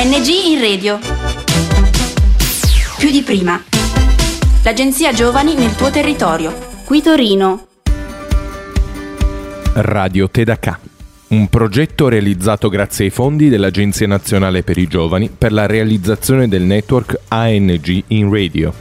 ANG in radio. Più di prima. L'agenzia Giovani nel tuo territorio. Qui Torino. Radio Tedacà. Un progetto realizzato grazie ai fondi dell'Agenzia Nazionale per i Giovani per la realizzazione del network ANG in radio.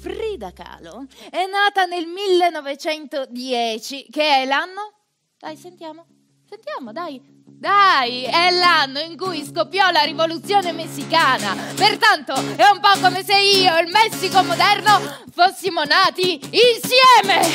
Frida Kahlo è nata nel 1910, che è l'anno? Dai, sentiamo. Sentiamo, dai. Dai, è l'anno in cui scoppiò la rivoluzione messicana. Pertanto è un po' come se io e il Messico moderno fossimo nati insieme.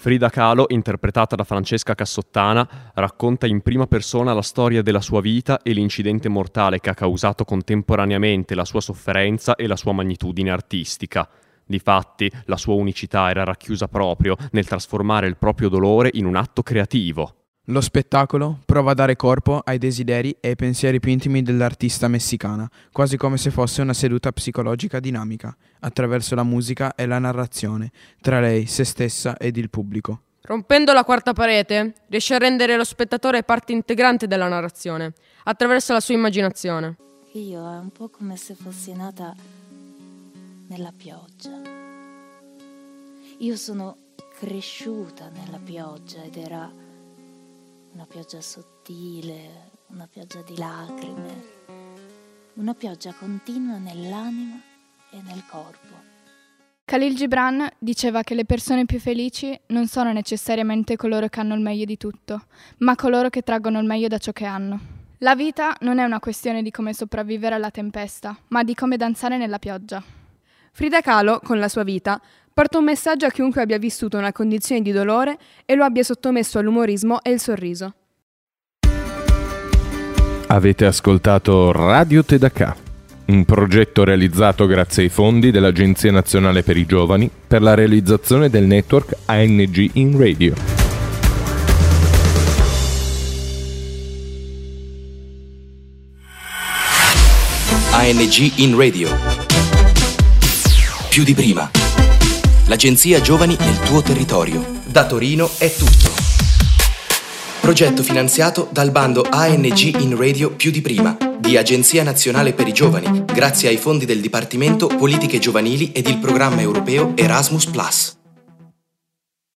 Frida Kahlo, interpretata da Francesca Cassottana, racconta in prima persona la storia della sua vita e l'incidente mortale che ha causato contemporaneamente la sua sofferenza e la sua magnitudine artistica. Difatti, la sua unicità era racchiusa proprio nel trasformare il proprio dolore in un atto creativo. Lo spettacolo prova a dare corpo ai desideri e ai pensieri più intimi dell'artista messicana, quasi come se fosse una seduta psicologica dinamica, attraverso la musica e la narrazione, tra lei, se stessa ed il pubblico. Rompendo la quarta parete, riesce a rendere lo spettatore parte integrante della narrazione, attraverso la sua immaginazione. Io è un po' come se fossi nata nella pioggia. Io sono cresciuta nella pioggia ed era una pioggia sottile, una pioggia di lacrime, una pioggia continua nell'anima e nel corpo. Khalil Gibran diceva che le persone più felici non sono necessariamente coloro che hanno il meglio di tutto, ma coloro che traggono il meglio da ciò che hanno. La vita non è una questione di come sopravvivere alla tempesta, ma di come danzare nella pioggia. Frida Kahlo, con la sua vita, porta un messaggio a chiunque abbia vissuto una condizione di dolore e lo abbia sottomesso all'umorismo e il sorriso. Avete ascoltato Radio Tedacà, un progetto realizzato grazie ai fondi dell'Agenzia Nazionale per i Giovani per la realizzazione del network ANG in Radio. ANG in Radio. Più di prima. L'agenzia Giovani nel tuo territorio. Da Torino è tutto. Progetto finanziato dal bando ANG in Radio più di prima di Agenzia Nazionale per i Giovani, grazie ai fondi del Dipartimento Politiche Giovanili ed il programma europeo Erasmus ⁇